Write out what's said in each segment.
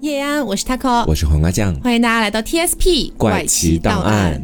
叶安，我是 taco，我是黄瓜酱，欢迎大家来到 TSP 怪奇档案。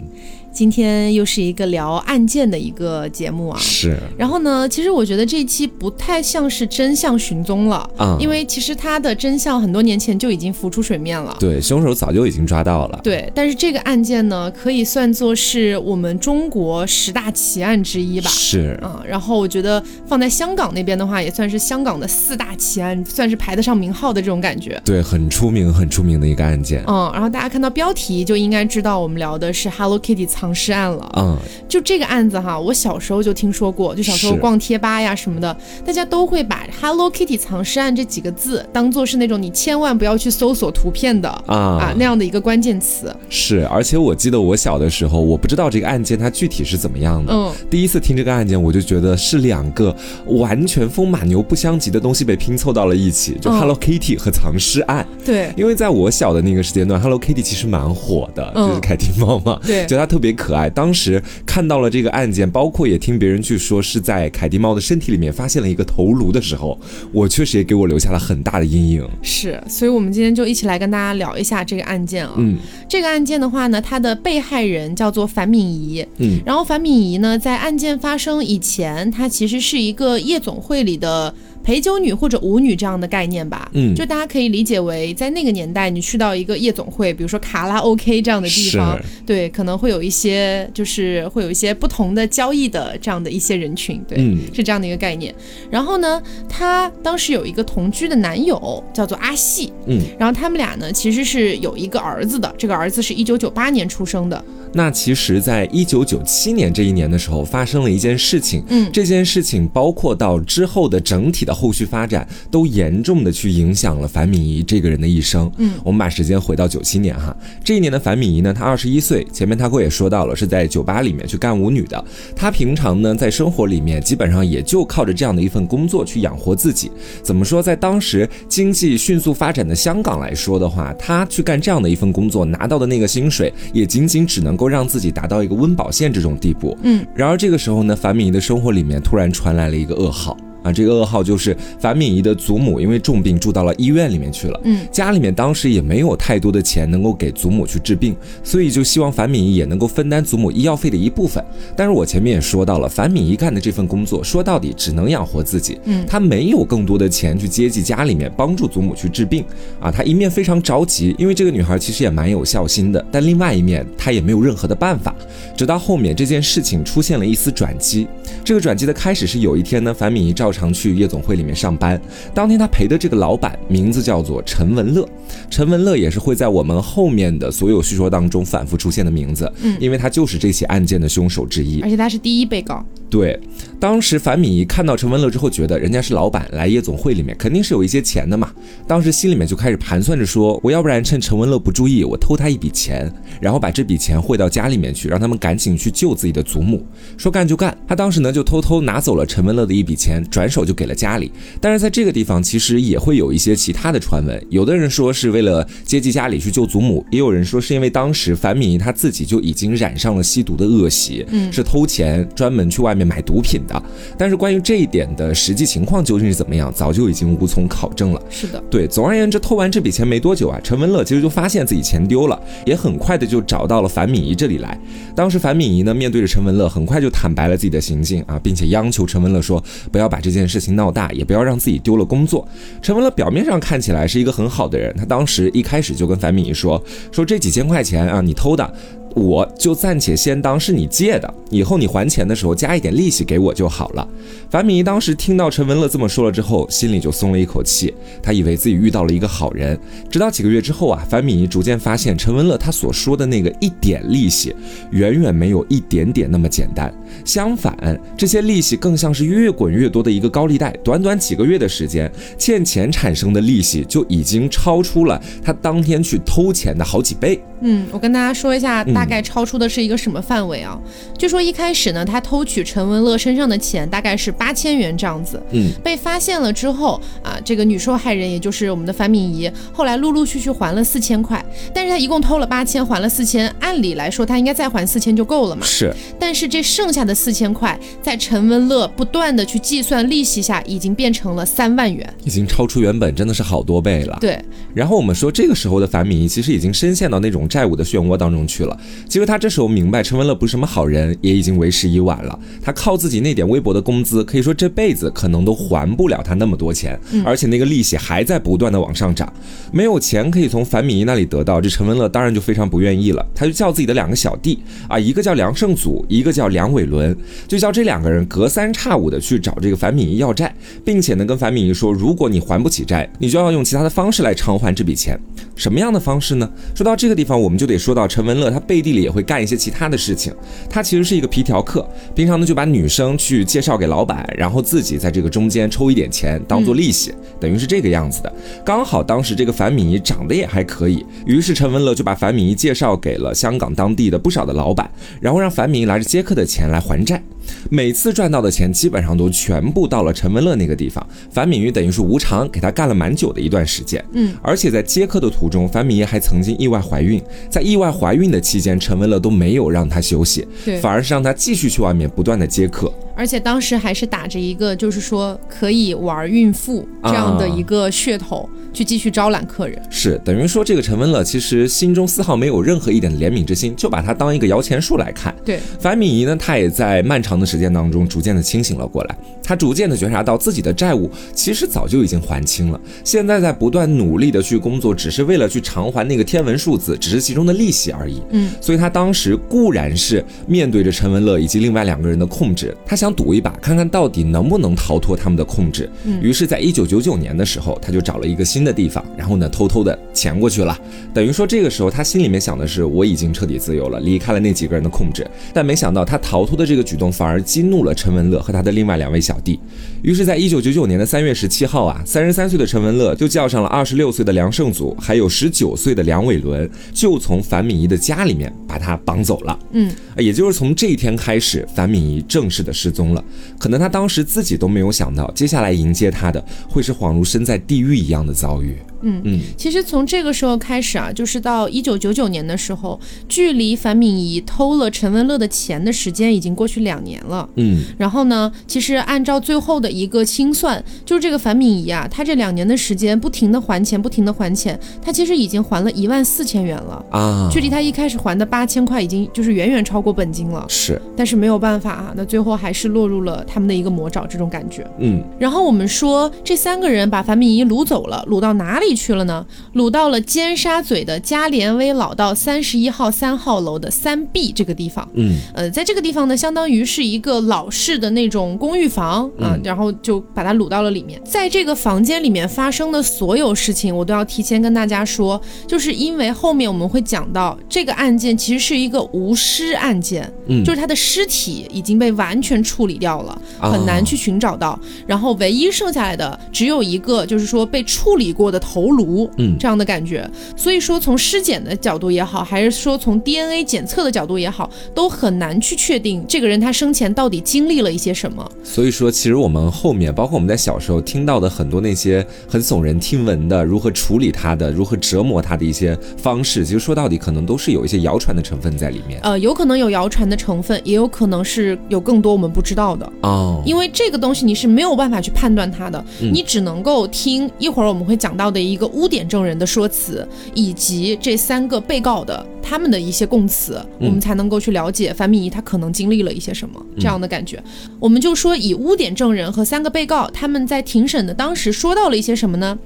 今天又是一个聊案件的一个节目啊，是。然后呢，其实我觉得这一期不太像是真相寻踪了啊，因为其实它的真相很多年前就已经浮出水面了。对，凶手早就已经抓到了。对，但是这个案件呢，可以算作是我们中国十大奇案之一吧。是。啊，然后我觉得放在香港那边的话，也算是香港的四大奇案，算是排得上名号的这种感觉。对，很出名，很出名的一个案件。嗯，然后大家看到标题就应该知道我们聊的是 Hello Kitty 藏。尸案了，嗯，就这个案子哈，我小时候就听说过，就小时候逛贴吧呀什么的，大家都会把 Hello Kitty 藏尸案这几个字当做是那种你千万不要去搜索图片的啊。啊那样的一个关键词。是，而且我记得我小的时候，我不知道这个案件它具体是怎么样的，嗯，第一次听这个案件，我就觉得是两个完全风马牛不相及的东西被拼凑到了一起，就 Hello Kitty 和藏尸案。对，因为在我小的那个时间段，Hello Kitty 其实蛮火的，就是凯蒂猫嘛，对，觉得它特别。可爱，当时看到了这个案件，包括也听别人去说是在凯蒂猫的身体里面发现了一个头颅的时候，我确实也给我留下了很大的阴影。是，所以我们今天就一起来跟大家聊一下这个案件啊。嗯，这个案件的话呢，它的被害人叫做樊敏仪。嗯，然后樊敏仪呢，在案件发生以前，她其实是一个夜总会里的。陪酒女或者舞女这样的概念吧，嗯，就大家可以理解为，在那个年代，你去到一个夜总会，比如说卡拉 OK 这样的地方，对，可能会有一些，就是会有一些不同的交易的这样的一些人群，对，是这样的一个概念。然后呢，她当时有一个同居的男友叫做阿细，嗯，然后他们俩呢其实是有一个儿子的，这个儿子是一九九八年出生的。那其实，在一九九七年这一年的时候，发生了一件事情。嗯，这件事情包括到之后的整体的后续发展，都严重的去影响了樊敏仪这个人的一生。嗯，我们把时间回到九七年哈，这一年的樊敏仪呢，她二十一岁。前面他哥也说到了，是在酒吧里面去干舞女的。她平常呢，在生活里面基本上也就靠着这样的一份工作去养活自己。怎么说，在当时经济迅速发展的香港来说的话，她去干这样的一份工作，拿到的那个薪水也仅仅只能够。让自己达到一个温饱线这种地步，嗯，然而这个时候呢，樊敏仪的生活里面突然传来了一个噩耗。啊，这个噩耗就是樊敏仪的祖母因为重病住到了医院里面去了。嗯，家里面当时也没有太多的钱能够给祖母去治病，所以就希望樊敏仪也能够分担祖母医药费的一部分。但是我前面也说到了，樊敏仪干的这份工作说到底只能养活自己，嗯，她没有更多的钱去接济家里面帮助祖母去治病。啊，她一面非常着急，因为这个女孩其实也蛮有孝心的，但另外一面她也没有任何的办法。直到后面这件事情出现了一丝转机，这个转机的开始是有一天呢，樊敏仪照。常去夜总会里面上班。当天他陪的这个老板名字叫做陈文乐，陈文乐也是会在我们后面的所有叙说当中反复出现的名字，嗯，因为他就是这起案件的凶手之一，而且他是第一被告。对，当时樊敏仪看到陈文乐之后，觉得人家是老板来夜总会里面，肯定是有一些钱的嘛。当时心里面就开始盘算着说，我要不然趁陈文乐不注意，我偷他一笔钱，然后把这笔钱汇到家里面去，让他们赶紧去救自己的祖母。说干就干，他当时呢就偷偷拿走了陈文乐的一笔钱，转手就给了家里。但是在这个地方，其实也会有一些其他的传闻。有的人说是为了接济家里去救祖母，也有人说是因为当时樊敏仪她自己就已经染上了吸毒的恶习，嗯，是偷钱专门去外面。买毒品的，但是关于这一点的实际情况究竟是怎么样，早就已经无从考证了。是的，对。总而言之，偷完这笔钱没多久啊，陈文乐其实就发现自己钱丢了，也很快的就找到了樊敏仪这里来。当时樊敏仪呢，面对着陈文乐，很快就坦白了自己的行径啊，并且央求陈文乐说不要把这件事情闹大，也不要让自己丢了工作。陈文乐表面上看起来是一个很好的人，他当时一开始就跟樊敏仪说说这几千块钱啊，你偷的。我就暂且先当是你借的，以后你还钱的时候加一点利息给我就好了。樊敏仪当时听到陈文乐这么说了之后，心里就松了一口气，他以为自己遇到了一个好人。直到几个月之后啊，樊敏仪逐渐发现陈文乐他所说的那个一点利息，远远没有一点点那么简单。相反，这些利息更像是越滚越多的一个高利贷。短短几个月的时间，欠钱产生的利息就已经超出了他当天去偷钱的好几倍。嗯，我跟大家说一下大。大概超出的是一个什么范围啊？据说一开始呢，他偷取陈文乐身上的钱大概是八千元这样子。嗯，被发现了之后啊，这个女受害人也就是我们的樊敏仪，后来陆陆续续还了四千块，但是他一共偷了八千，还了四千，按理来说他应该再还四千就够了嘛。是，但是这剩下的四千块，在陈文乐不断的去计算利息下，已经变成了三万元，已经超出原本真的是好多倍了。对，然后我们说这个时候的樊敏仪其实已经深陷到那种债务的漩涡当中去了。其实他这时候明白陈文乐不是什么好人，也已经为时已晚了。他靠自己那点微薄的工资，可以说这辈子可能都还不了他那么多钱，而且那个利息还在不断的往上涨。没有钱可以从樊敏仪那里得到，这陈文乐当然就非常不愿意了。他就叫自己的两个小弟啊，一个叫梁胜祖，一个叫梁伟伦，就叫这两个人隔三差五的去找这个樊敏仪要债，并且呢跟樊敏仪说，如果你还不起债，你就要用其他的方式来偿还这笔钱。什么样的方式呢？说到这个地方，我们就得说到陈文乐，他背地里也会干一些其他的事情。他其实是一个皮条客，平常呢就把女生去介绍给老板，然后自己在这个中间抽一点钱当做利息，等于是这个样子的。刚好当时这个樊敏仪长得也还可以，于是陈文乐就把樊敏仪介绍给了香港当地的不少的老板，然后让樊敏仪拿着接客的钱来还债。每次赚到的钱基本上都全部到了陈文乐那个地方，樊敏玉等于是无偿给他干了蛮久的一段时间。嗯，而且在接客的途中，樊敏仪还曾经意外怀孕，在意外怀孕的期间，陈文乐都没有让她休息，对，反而是让她继续去外面不断的接客。而且当时还是打着一个就是说可以玩孕妇这样的一个噱头去继续招揽客人，是等于说这个陈文乐其实心中丝毫没有任何一点怜悯之心，就把他当一个摇钱树来看。对，樊敏仪呢，她也在漫长的时间当中逐渐的清醒了过来，她逐渐的觉察到自己的债务其实早就已经还清了，现在在不断努力的去工作，只是为了去偿还那个天文数字，只是其中的利息而已。嗯，所以她当时固然是面对着陈文乐以及另外两个人的控制，她想。想赌一把，看看到底能不能逃脱他们的控制。于是，在一九九九年的时候，他就找了一个新的地方，然后呢，偷偷的潜过去了。等于说，这个时候他心里面想的是，我已经彻底自由了，离开了那几个人的控制。但没想到，他逃脱的这个举动反而激怒了陈文乐和他的另外两位小弟。于是，在一九九九年的三月十七号啊，三十三岁的陈文乐就叫上了二十六岁的梁胜祖，还有十九岁的梁伟伦，就从樊敏仪的家里面把他绑走了。嗯，也就是从这一天开始，樊敏仪正式的失。踪了，可能他当时自己都没有想到，接下来迎接他的会是恍如身在地狱一样的遭遇。嗯嗯，其实从这个时候开始啊，就是到一九九九年的时候，距离樊敏仪偷了陈文乐的钱的时间已经过去两年了。嗯，然后呢，其实按照最后的一个清算，就是这个樊敏仪啊，她这两年的时间不停的还钱，不停的还钱，她其实已经还了一万四千元了啊，距离她一开始还的八千块已经就是远远超过本金了。是，但是没有办法啊，那最后还是落入了他们的一个魔爪这种感觉。嗯，然后我们说这三个人把樊敏仪掳走了，掳到哪里？去了呢，掳到了尖沙咀的嘉连威老道三十一号三号楼的三 B 这个地方。嗯，呃，在这个地方呢，相当于是一个老式的那种公寓房啊，然后就把它掳到了里面。在这个房间里面发生的所有事情，我都要提前跟大家说，就是因为后面我们会讲到这个案件其实是一个无尸案件，嗯，就是他的尸体已经被完全处理掉了，很难去寻找到，然后唯一剩下来的只有一个，就是说被处理过的头。头颅，嗯，这样的感觉，所以说从尸检的角度也好，还是说从 DNA 检测的角度也好，都很难去确定这个人他生前到底经历了一些什么。所以说，其实我们后面，包括我们在小时候听到的很多那些很耸人听闻的如何处理他的、如何折磨他的一些方式，其实说到底，可能都是有一些谣传的成分在里面。呃，有可能有谣传的成分，也有可能是有更多我们不知道的哦。因为这个东西你是没有办法去判断它的，你只能够听一会儿我们会讲到的一。个污点证人的说辞，以及这三个被告的他们的一些供词，我们才能够去了解樊敏仪他可能经历了一些什么这样的感觉。我们就说以污点证人和三个被告他们在庭审的当时说到了一些什么呢？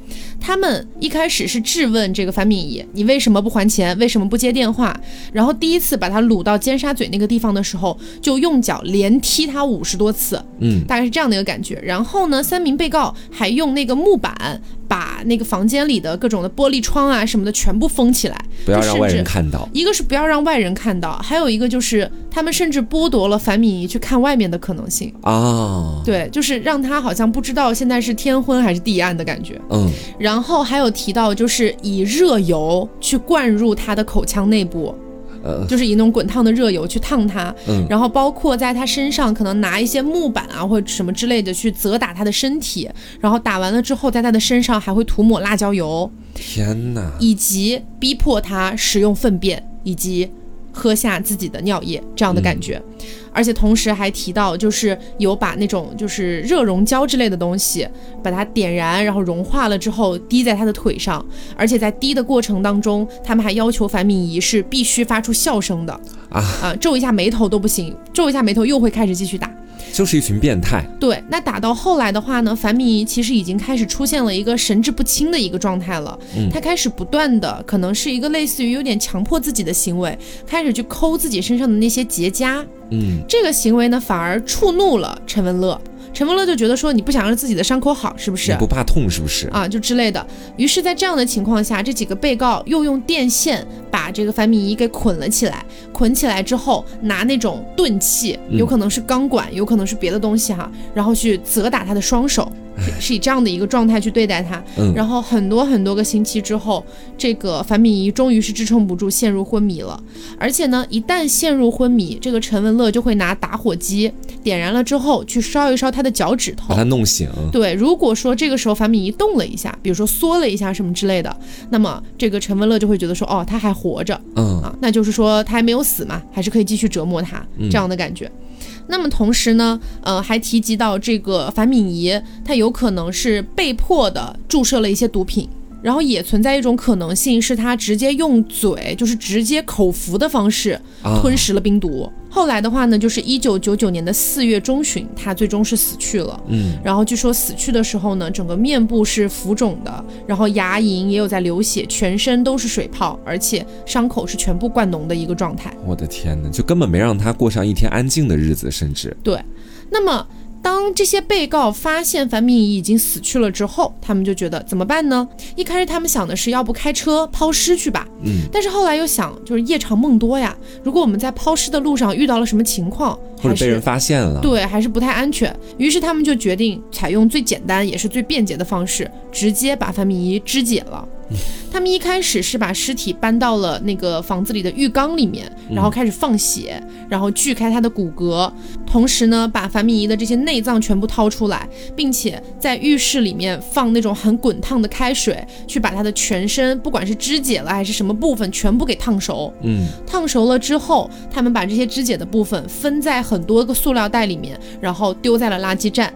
他们一开始是质问这个樊敏仪，你为什么不还钱？为什么不接电话？然后第一次把他掳到尖沙咀那个地方的时候，就用脚连踢他五十多次，嗯，大概是这样的一个感觉。然后呢，三名被告还用那个木板。把那个房间里的各种的玻璃窗啊什么的全部封起来，不要让外人看到。一个是不要让外人看到，还有一个就是他们甚至剥夺了樊敏仪去看外面的可能性啊。对，就是让他好像不知道现在是天昏还是地暗的感觉。嗯，然后还有提到就是以热油去灌入他的口腔内部。就是以那种滚烫的热油去烫他，然后包括在他身上可能拿一些木板啊或者什么之类的去责打他的身体，然后打完了之后，在他的身上还会涂抹辣椒油。天哪！以及逼迫他使用粪便，以及喝下自己的尿液这样的感觉。而且同时还提到，就是有把那种就是热熔胶之类的东西，把它点燃，然后融化了之后滴在他的腿上，而且在滴的过程当中，他们还要求樊敏仪是必须发出笑声的啊啊，皱一下眉头都不行，皱一下眉头又会开始继续打。就是一群变态。对，那打到后来的话呢，樊敏仪其实已经开始出现了一个神志不清的一个状态了。嗯，他开始不断的，可能是一个类似于有点强迫自己的行为，开始去抠自己身上的那些结痂。嗯，这个行为呢，反而触怒了陈文乐。陈文乐就觉得说，你不想让自己的伤口好，是不是？不怕痛，是不是？啊，就之类的。于是，在这样的情况下，这几个被告又用电线把这个樊敏仪给捆了起来。捆起来之后，拿那种钝器，有可能是钢管，有可能是别的东西哈，然后去责打他的双手。是以这样的一个状态去对待他，然后很多很多个星期之后，这个樊敏仪终于是支撑不住，陷入昏迷了。而且呢，一旦陷入昏迷，这个陈文乐就会拿打火机点燃了之后，去烧一烧他的脚趾头，把他弄醒。对，如果说这个时候樊敏仪动了一下，比如说缩了一下什么之类的，那么这个陈文乐就会觉得说，哦，他还活着，嗯啊，那就是说他还没有死嘛，还是可以继续折磨他这样的感觉。那么同时呢，呃，还提及到这个樊敏仪，她有可能是被迫的注射了一些毒品。然后也存在一种可能性，是他直接用嘴，就是直接口服的方式吞食了冰毒。后来的话呢，就是一九九九年的四月中旬，他最终是死去了。嗯，然后据说死去的时候呢，整个面部是浮肿的，然后牙龈也有在流血，全身都是水泡，而且伤口是全部灌脓的一个状态。我的天哪，就根本没让他过上一天安静的日子，甚至对，那么。当这些被告发现樊明仪已经死去了之后，他们就觉得怎么办呢？一开始他们想的是要不开车抛尸去吧，嗯，但是后来又想，就是夜长梦多呀，如果我们在抛尸的路上遇到了什么情况，或者被人发现了，对，还是不太安全。于是他们就决定采用最简单也是最便捷的方式，直接把樊明仪肢解了。他们一开始是把尸体搬到了那个房子里的浴缸里面，然后开始放血，然后锯开他的骨骼，同时呢，把樊敏仪的这些内脏全部掏出来，并且在浴室里面放那种很滚烫的开水，去把他的全身，不管是肢解了还是什么部分，全部给烫熟。嗯，烫熟了之后，他们把这些肢解的部分分在很多个塑料袋里面，然后丢在了垃圾站。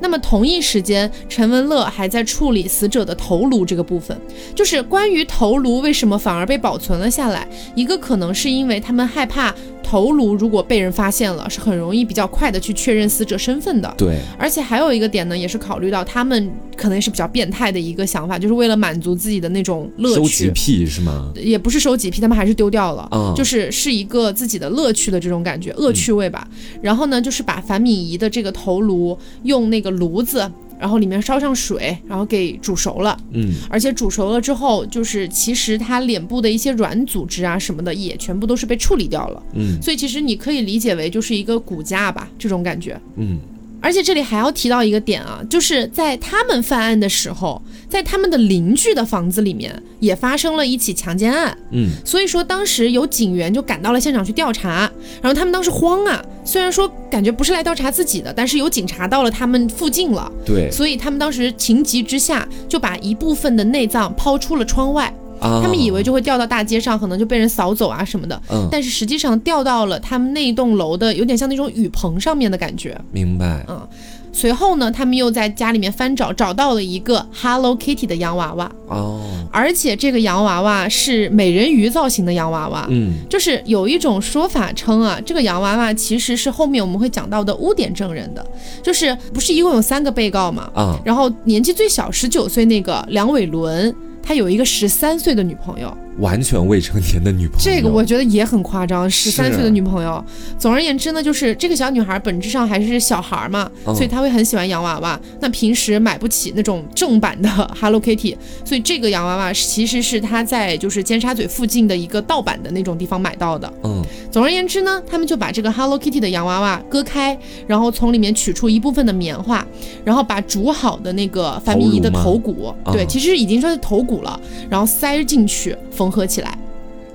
那么同一时间，陈文乐还在处理死者的头颅这个部分，就是关于头颅为什么反而被保存了下来，一个可能是因为他们害怕。头颅如果被人发现了，是很容易比较快的去确认死者身份的。对，而且还有一个点呢，也是考虑到他们可能也是比较变态的一个想法，就是为了满足自己的那种乐趣。收集癖是吗？也不是收集癖，他们还是丢掉了。嗯，就是是一个自己的乐趣的这种感觉，恶趣味吧。然后呢，就是把樊敏仪的这个头颅用那个炉子。然后里面烧上水，然后给煮熟了。嗯，而且煮熟了之后，就是其实他脸部的一些软组织啊什么的，也全部都是被处理掉了。嗯，所以其实你可以理解为就是一个骨架吧，这种感觉。嗯。而且这里还要提到一个点啊，就是在他们犯案的时候，在他们的邻居的房子里面也发生了一起强奸案。嗯，所以说当时有警员就赶到了现场去调查，然后他们当时慌啊，虽然说感觉不是来调查自己的，但是有警察到了他们附近了。对，所以他们当时情急之下就把一部分的内脏抛出了窗外。他们以为就会掉到大街上，可能就被人扫走啊什么的。嗯，但是实际上掉到了他们那栋楼的，有点像那种雨棚上面的感觉。明白。嗯，随后呢，他们又在家里面翻找，找到了一个 Hello Kitty 的洋娃娃。哦。而且这个洋娃娃是美人鱼造型的洋娃娃。嗯。就是有一种说法称啊，这个洋娃娃其实是后面我们会讲到的污点证人的，就是不是一共有三个被告嘛？啊。然后年纪最小十九岁那个梁伟伦。他有一个十三岁的女朋友。完全未成年的女朋友，这个我觉得也很夸张。十三岁的女朋友，总而言之呢，就是这个小女孩本质上还是小孩嘛，所以她会很喜欢洋娃娃。那平时买不起那种正版的 Hello Kitty，所以这个洋娃娃其实是她在就是尖沙咀附近的一个盗版的那种地方买到的。嗯，总而言之呢，他们就把这个 Hello Kitty 的洋娃娃割开，然后从里面取出一部分的棉花，然后把煮好的那个樊敏仪的头骨，对，其实已经算是头骨了，然后塞进去缝。缝合起来，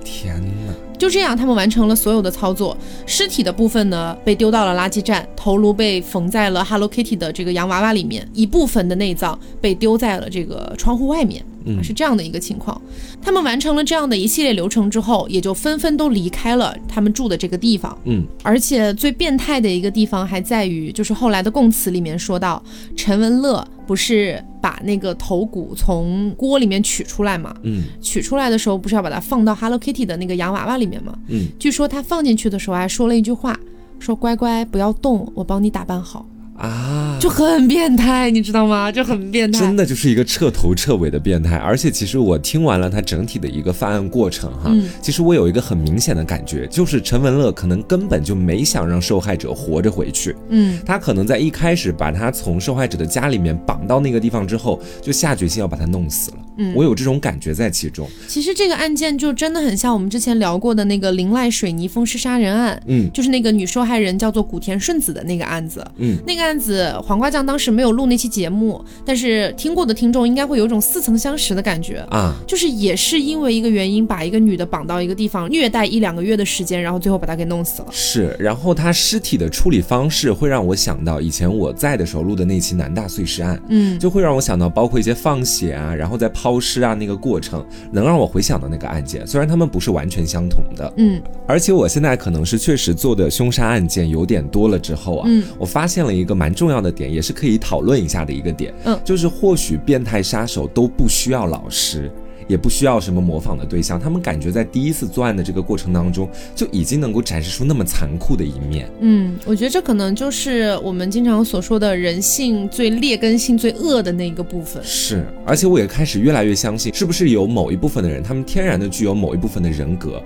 天哪！就这样，他们完成了所有的操作。尸体的部分呢，被丢到了垃圾站，头颅被缝在了 Hello Kitty 的这个洋娃娃里面，一部分的内脏被丢在了这个窗户外面。嗯，是这样的一个情况。他们完成了这样的一系列流程之后，也就纷纷都离开了他们住的这个地方。嗯，而且最变态的一个地方还在于，就是后来的供词里面说到，陈文乐不是把那个头骨从锅里面取出来嘛？嗯，取出来的时候不是要把它放到 Hello Kitty 的那个洋娃娃里面吗？嗯，据说他放进去的时候还说了一句话，说乖乖不要动，我帮你打扮好。啊，就很变态，你知道吗？就很变态，真的就是一个彻头彻尾的变态。而且其实我听完了他整体的一个犯案过程哈，其实我有一个很明显的感觉，就是陈文乐可能根本就没想让受害者活着回去。嗯，他可能在一开始把他从受害者的家里面绑到那个地方之后，就下决心要把他弄死了。嗯，我有这种感觉在其中。其实这个案件就真的很像我们之前聊过的那个林濑水泥风湿杀人案。嗯，就是那个女受害人叫做古田顺子的那个案子。嗯，那个。案子黄瓜酱当时没有录那期节目，但是听过的听众应该会有一种似曾相识的感觉。啊，就是也是因为一个原因把一个女的绑到一个地方虐待一两个月的时间，然后最后把她给弄死了。是，然后她尸体的处理方式会让我想到以前我在的时候录的那期南大碎尸案，嗯，就会让我想到包括一些放血啊，然后再抛尸啊那个过程，能让我回想到那个案件，虽然他们不是完全相同的，嗯，而且我现在可能是确实做的凶杀案件有点多了之后啊，嗯，我发现了一个。蛮重要的点，也是可以讨论一下的一个点，嗯，就是或许变态杀手都不需要老师，也不需要什么模仿的对象，他们感觉在第一次作案的这个过程当中，就已经能够展示出那么残酷的一面。嗯，我觉得这可能就是我们经常所说的人性最劣根性最恶的那个部分。是，而且我也开始越来越相信，是不是有某一部分的人，他们天然的具有某一部分的人格。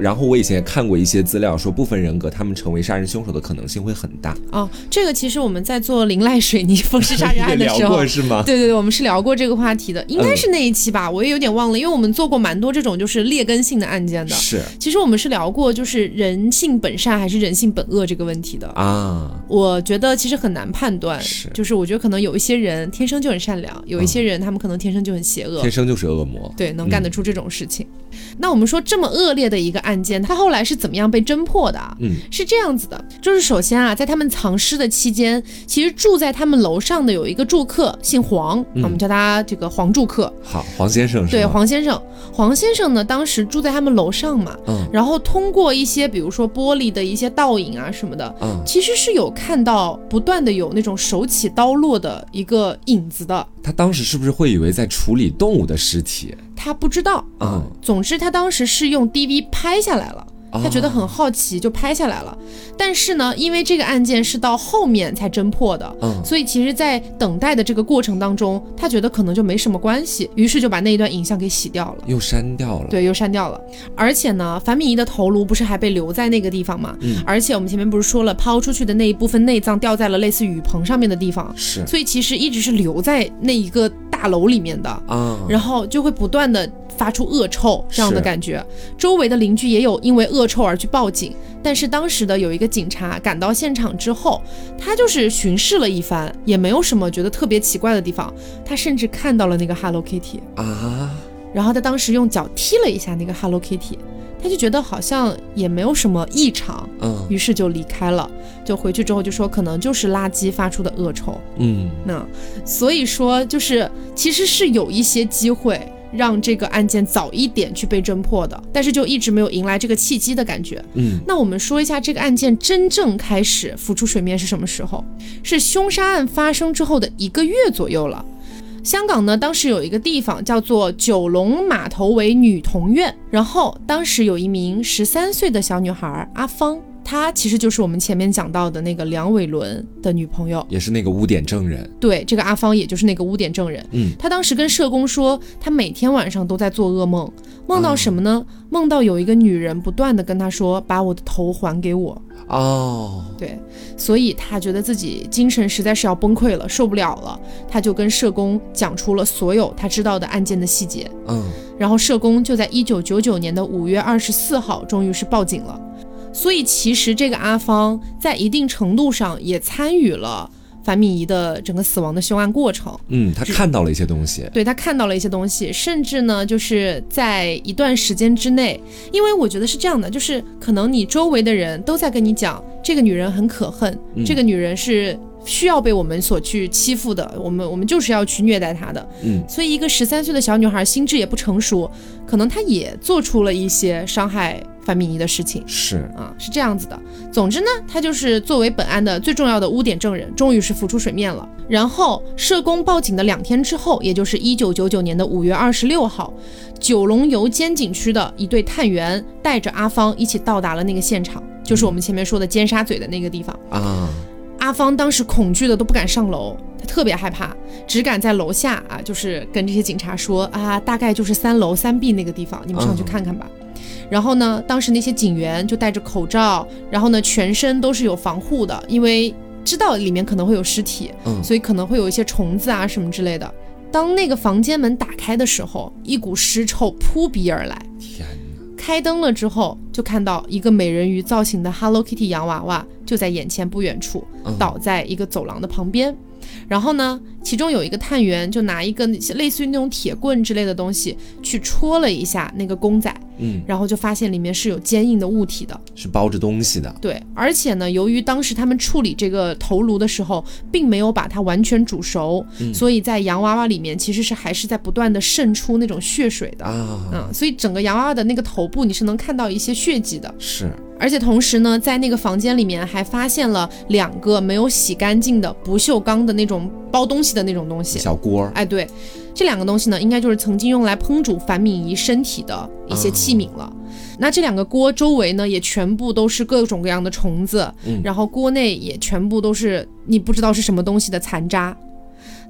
然后我以前也看过一些资料，说部分人格他们成为杀人凶手的可能性会很大。哦，这个其实我们在做林濑水泥封尸杀人案的时候，是吗？对对对，我们是聊过这个话题的，应该是那一期吧，我也有点忘了，因为我们做过蛮多这种就是劣根性的案件的。是，其实我们是聊过就是人性本善还是人性本恶这个问题的啊。我觉得其实很难判断，是，就是我觉得可能有一些人天生就很善良，有一些人他们可能天生就很邪恶，天生就是恶魔，对，能干得出这种事情。那我们说这么恶劣的一个案件，他后来是怎么样被侦破的啊？嗯，是这样子的，就是首先啊，在他们藏尸的期间，其实住在他们楼上的有一个住客，姓黄，我们叫他这个黄住客。好，黄先生。对，黄先生。黄先生呢，当时住在他们楼上嘛，嗯，然后通过一些比如说玻璃的一些倒影啊什么的，嗯，其实是有看到不断的有那种手起刀落的一个影子的。他当时是不是会以为在处理动物的尸体？他不知道嗯。总之，他当时是用 DV 拍下来了。他觉得很好奇，就拍下来了。但是呢，因为这个案件是到后面才侦破的，嗯，所以其实，在等待的这个过程当中，他觉得可能就没什么关系，于是就把那一段影像给洗掉了，又删掉了。对，又删掉了。而且呢，樊敏仪的头颅不是还被留在那个地方吗？嗯。而且我们前面不是说了，抛出去的那一部分内脏掉在了类似雨棚上面的地方，是。所以其实一直是留在那一个大楼里面的啊，然后就会不断的。发出恶臭这样的感觉，周围的邻居也有因为恶臭而去报警，但是当时的有一个警察赶到现场之后，他就是巡视了一番，也没有什么觉得特别奇怪的地方，他甚至看到了那个 Hello Kitty 啊，然后他当时用脚踢了一下那个 Hello Kitty，他就觉得好像也没有什么异常，嗯，于是就离开了，就回去之后就说可能就是垃圾发出的恶臭，嗯，那所以说就是其实是有一些机会。让这个案件早一点去被侦破的，但是就一直没有迎来这个契机的感觉。嗯，那我们说一下这个案件真正开始浮出水面是什么时候？是凶杀案发生之后的一个月左右了。香港呢，当时有一个地方叫做九龙码头围女童院，然后当时有一名十三岁的小女孩阿芳。她其实就是我们前面讲到的那个梁伟伦的女朋友，也是那个污点证人。对，这个阿芳也就是那个污点证人。嗯，她当时跟社工说，她每天晚上都在做噩梦，梦到什么呢？梦到有一个女人不断的跟她说：“把我的头还给我。”哦，对，所以她觉得自己精神实在是要崩溃了，受不了了，她就跟社工讲出了所有她知道的案件的细节。嗯，然后社工就在一九九九年的五月二十四号，终于是报警了。所以其实这个阿芳在一定程度上也参与了樊敏仪的整个死亡的凶案过程。嗯，他看到了一些东西。对他看到了一些东西，甚至呢，就是在一段时间之内，因为我觉得是这样的，就是可能你周围的人都在跟你讲，这个女人很可恨，这个女人是。需要被我们所去欺负的，我们我们就是要去虐待她的。嗯，所以一个十三岁的小女孩心智也不成熟，可能她也做出了一些伤害范敏仪的事情。是啊，是这样子的。总之呢，她就是作为本案的最重要的污点证人，终于是浮出水面了。然后社工报警的两天之后，也就是一九九九年的五月二十六号，九龙油尖景区的一队探员带着阿芳一起到达了那个现场，就是我们前面说的尖沙咀的那个地方啊。阿芳当时恐惧的都不敢上楼，她特别害怕，只敢在楼下啊，就是跟这些警察说啊，大概就是三楼三 B 那个地方，你们上去看看吧。然后呢，当时那些警员就戴着口罩，然后呢，全身都是有防护的，因为知道里面可能会有尸体，所以可能会有一些虫子啊什么之类的。当那个房间门打开的时候，一股尸臭扑鼻而来。天开灯了之后，就看到一个美人鱼造型的 Hello Kitty 洋娃娃就在眼前不远处，倒在一个走廊的旁边。然后呢，其中有一个探员就拿一个类似于那种铁棍之类的东西去戳了一下那个公仔，嗯，然后就发现里面是有坚硬的物体的，是包着东西的。对，而且呢，由于当时他们处理这个头颅的时候，并没有把它完全煮熟，所以在洋娃娃里面其实是还是在不断的渗出那种血水的。啊，嗯，所以整个洋娃娃的那个头部你是能看到一些血迹的，是。而且同时呢，在那个房间里面还发现了两个没有洗干净的不锈钢的那种包东西的那种东西，小锅。哎，对，这两个东西呢，应该就是曾经用来烹煮樊敏仪身体的一些器皿了。那这两个锅周围呢，也全部都是各种各样的虫子，然后锅内也全部都是你不知道是什么东西的残渣。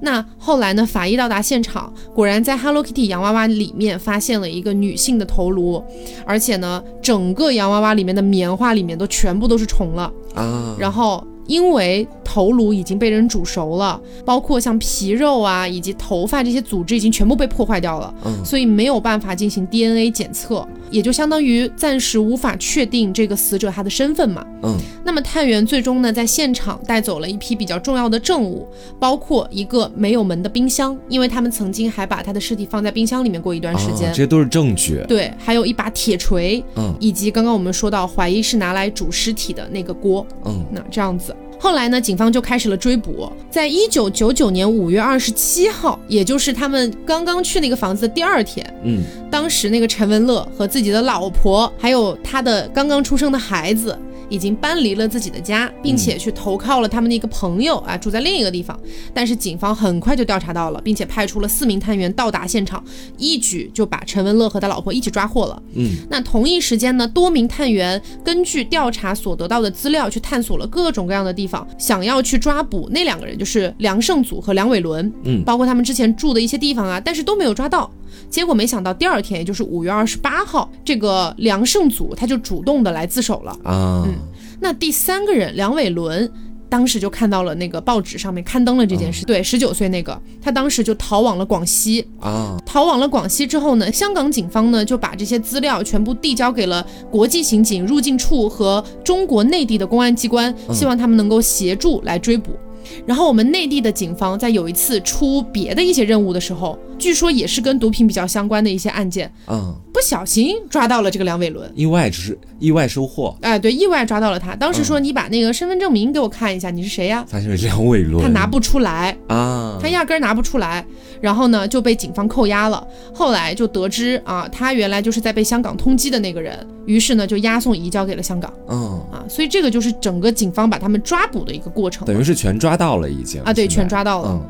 那后来呢？法医到达现场，果然在 Hello Kitty 洋娃娃里面发现了一个女性的头颅，而且呢，整个洋娃娃里面的棉花里面都全部都是虫了啊，然后。因为头颅已经被人煮熟了，包括像皮肉啊以及头发这些组织已经全部被破坏掉了，嗯，所以没有办法进行 DNA 检测，也就相当于暂时无法确定这个死者他的身份嘛，嗯，那么探员最终呢在现场带走了一批比较重要的证物，包括一个没有门的冰箱，因为他们曾经还把他的尸体放在冰箱里面过一段时间，这些都是证据，对，还有一把铁锤，嗯，以及刚刚我们说到怀疑是拿来煮尸体的那个锅，嗯，那这样子。后来呢，警方就开始了追捕。在一九九九年五月二十七号，也就是他们刚刚去那个房子的第二天，嗯，当时那个陈文乐和自己的老婆，还有他的刚刚出生的孩子。已经搬离了自己的家，并且去投靠了他们的一个朋友啊，住在另一个地方。但是警方很快就调查到了，并且派出了四名探员到达现场，一举就把陈文乐和他老婆一起抓获了。嗯，那同一时间呢，多名探员根据调查所得到的资料，去探索了各种各样的地方，想要去抓捕那两个人，就是梁胜祖和梁伟伦。嗯，包括他们之前住的一些地方啊，但是都没有抓到。结果没想到第二天，也就是五月二十八号，这个梁胜祖他就主动的来自首了啊。嗯，那第三个人梁伟伦当时就看到了那个报纸上面刊登了这件事，对，十九岁那个，他当时就逃往了广西啊。逃往了广西之后呢，香港警方呢就把这些资料全部递交给了国际刑警入境处和中国内地的公安机关，希望他们能够协助来追捕。然后我们内地的警方在有一次出别的一些任务的时候，据说也是跟毒品比较相关的一些案件，嗯，不小心抓到了这个梁伟伦，意外只是意外收获，哎，对，意外抓到了他。当时说你把那个身份证明给我看一下，你是谁呀？发现是梁伟伦，他拿不出来啊，他压根儿拿不出来。然后呢，就被警方扣押了。后来就得知啊，他原来就是在被香港通缉的那个人。于是呢，就押送移交给了香港。嗯啊，所以这个就是整个警方把他们抓捕的一个过程，等于是全抓到了已经啊，对，全抓到了。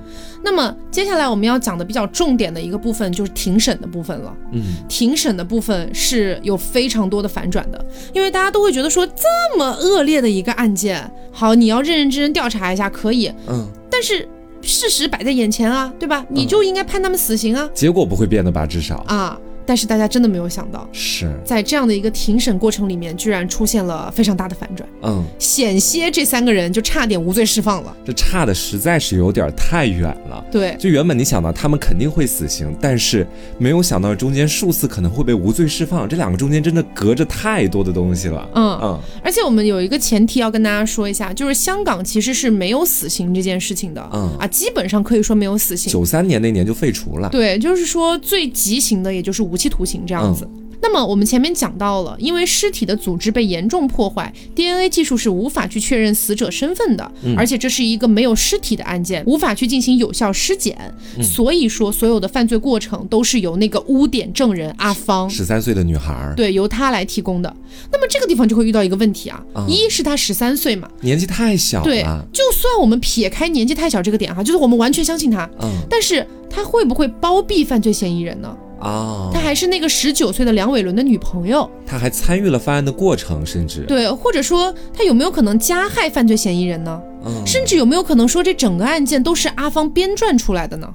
那么接下来我们要讲的比较重点的一个部分就是庭审的部分了。嗯，庭审的部分是有非常多的反转的，因为大家都会觉得说这么恶劣的一个案件，好，你要认认真真调查一下可以。嗯，但是。事实摆在眼前啊，对吧？你就应该判他们死刑啊。结果不会变的吧？至少啊，但是大家真的没有想到，是在这样的一个庭审过程里面，居然出现了非常大的反转。嗯，险些这三个人就差点无罪释放了。这差的实在是有点太远了。对，就原本你想到他们肯定会死刑，但是没有想到中间数次可能会被无罪释放，这两个中间真的隔着太多的东西了。嗯嗯，而且我们有一个前提要跟大家说一下，就是香港其实是没有死刑这件事情的。嗯啊，基本上可以说没有死刑。九三年那年就废除了。对，就是说最极刑的也就是无期徒刑这样子。那么我们前面讲到了，因为尸体的组织被严重破坏，DNA 技术是无法去确认死者身份的，而且这是一个没有尸体的案件，无法去进行有效尸检，所以说所有的犯罪过程都是由那个污点证人阿芳，十三岁的女孩，对，由她来提供的。那么这个地方就会遇到一个问题啊，一是她十三岁嘛，年纪太小，对，就算我们撇开年纪太小这个点哈，就是我们完全相信她，嗯，但是她会不会包庇犯罪嫌疑人呢？哦，她还是那个十九岁的梁伟伦的女朋友，她还参与了犯案的过程，甚至对，或者说他有没有可能加害犯罪嫌疑人呢？嗯，甚至有没有可能说这整个案件都是阿芳编撰出来的呢？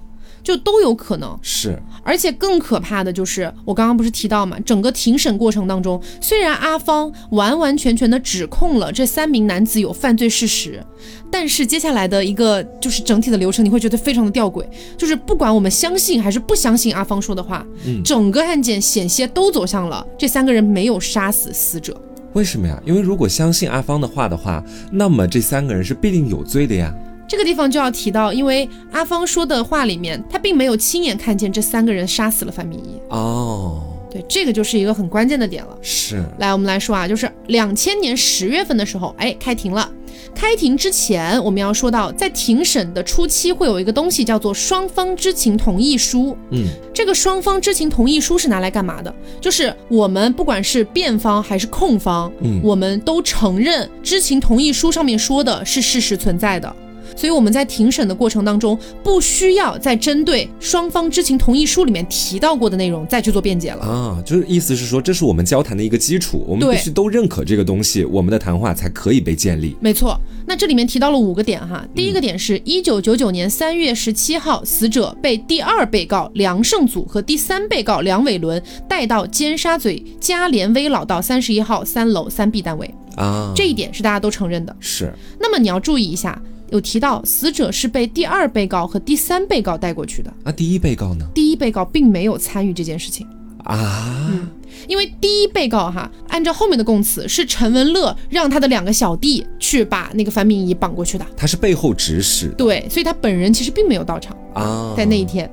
就都有可能是，而且更可怕的就是我刚刚不是提到嘛，整个庭审过程当中，虽然阿芳完完全全的指控了这三名男子有犯罪事实，但是接下来的一个就是整体的流程，你会觉得非常的吊诡，就是不管我们相信还是不相信阿芳说的话，嗯，整个案件险些都走向了这三个人没有杀死死者。为什么呀？因为如果相信阿芳的话的话，那么这三个人是必定有罪的呀。这个地方就要提到，因为阿芳说的话里面，他并没有亲眼看见这三个人杀死了范明义。哦，对，这个就是一个很关键的点了。是，来我们来说啊，就是两千年十月份的时候，哎，开庭了。开庭之前，我们要说到，在庭审的初期会有一个东西叫做双方知情同意书。嗯，这个双方知情同意书是拿来干嘛的？就是我们不管是辩方还是控方，嗯，我们都承认知情同意书上面说的是事实存在的。所以我们在庭审的过程当中，不需要再针对双方知情同意书里面提到过的内容再去做辩解了啊，就是意思是说，这是我们交谈的一个基础，我们必须都认可这个东西，我们的谈话才可以被建立。没错，那这里面提到了五个点哈，第一个点是一九九九年三月十七号，死者被第二被告梁胜祖和第三被告梁伟伦带到尖沙咀嘉联威老道三十一号三楼三 B 单位啊，这一点是大家都承认的。是，那么你要注意一下。有提到死者是被第二被告和第三被告带过去的，那第一被告呢？第一被告并没有参与这件事情。啊，嗯，因为第一被告哈，按照后面的供词是陈文乐让他的两个小弟去把那个樊明仪绑过去的，他是背后指使，对，所以他本人其实并没有到场啊，在那一天。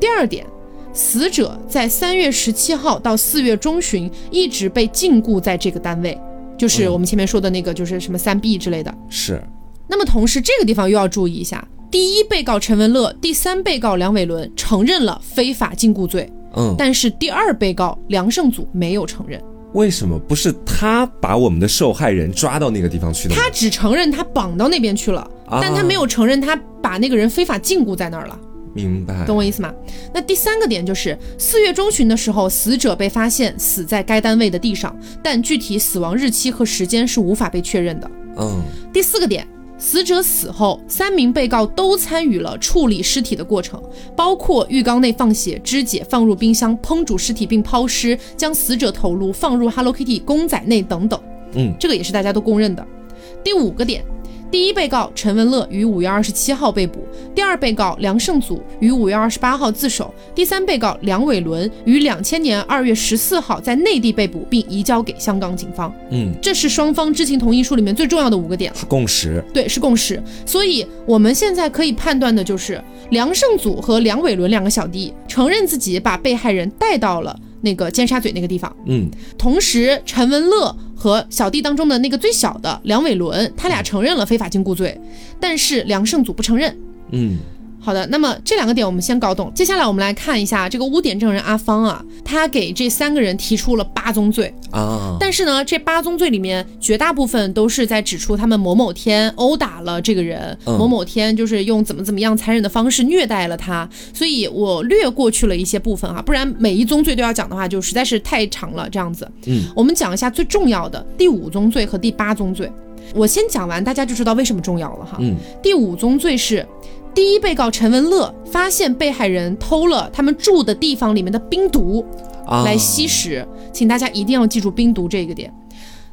第二点，死者在三月十七号到四月中旬一直被禁锢在这个单位，就是我们前面说的那个，就是什么三 B 之类的，是。那么同时，这个地方又要注意一下：第一被告陈文乐，第三被告梁伟伦承认了非法禁锢罪，嗯，但是第二被告梁胜祖没有承认。为什么不是他把我们的受害人抓到那个地方去的？他只承认他绑到那边去了，但他没有承认他把那个人非法禁锢在那儿了。明白，懂我意思吗？那第三个点就是四月中旬的时候，死者被发现死在该单位的地上，但具体死亡日期和时间是无法被确认的。嗯，第四个点。死者死后，三名被告都参与了处理尸体的过程，包括浴缸内放血、肢解、放入冰箱、烹煮尸体并抛尸、将死者头颅放入 Hello Kitty 公仔内等等。嗯，这个也是大家都公认的。第五个点。第一被告陈文乐于五月二十七号被捕，第二被告梁胜祖于五月二十八号自首，第三被告梁伟伦于两千年二月十四号在内地被捕并移交给香港警方。嗯，这是双方知情同意书里面最重要的五个点，是共识。对，是共识。所以我们现在可以判断的就是梁胜祖和梁伟伦两个小弟承认自己把被害人带到了。那个尖沙咀那个地方，嗯，同时陈文乐和小弟当中的那个最小的梁伟伦，他俩承认了非法禁锢罪，但是梁胜祖不承认，嗯。好的，那么这两个点我们先搞懂。接下来我们来看一下这个污点证人阿芳啊，他给这三个人提出了八宗罪啊。但是呢，这八宗罪里面绝大部分都是在指出他们某某天殴打了这个人，某某天就是用怎么怎么样残忍的方式虐待了他。所以我略过去了一些部分哈，不然每一宗罪都要讲的话就实在是太长了。这样子，嗯，我们讲一下最重要的第五宗罪和第八宗罪。我先讲完，大家就知道为什么重要了哈。嗯，第五宗罪是。第一被告陈文乐发现被害人偷了他们住的地方里面的冰毒来吸食，请大家一定要记住冰毒这个点。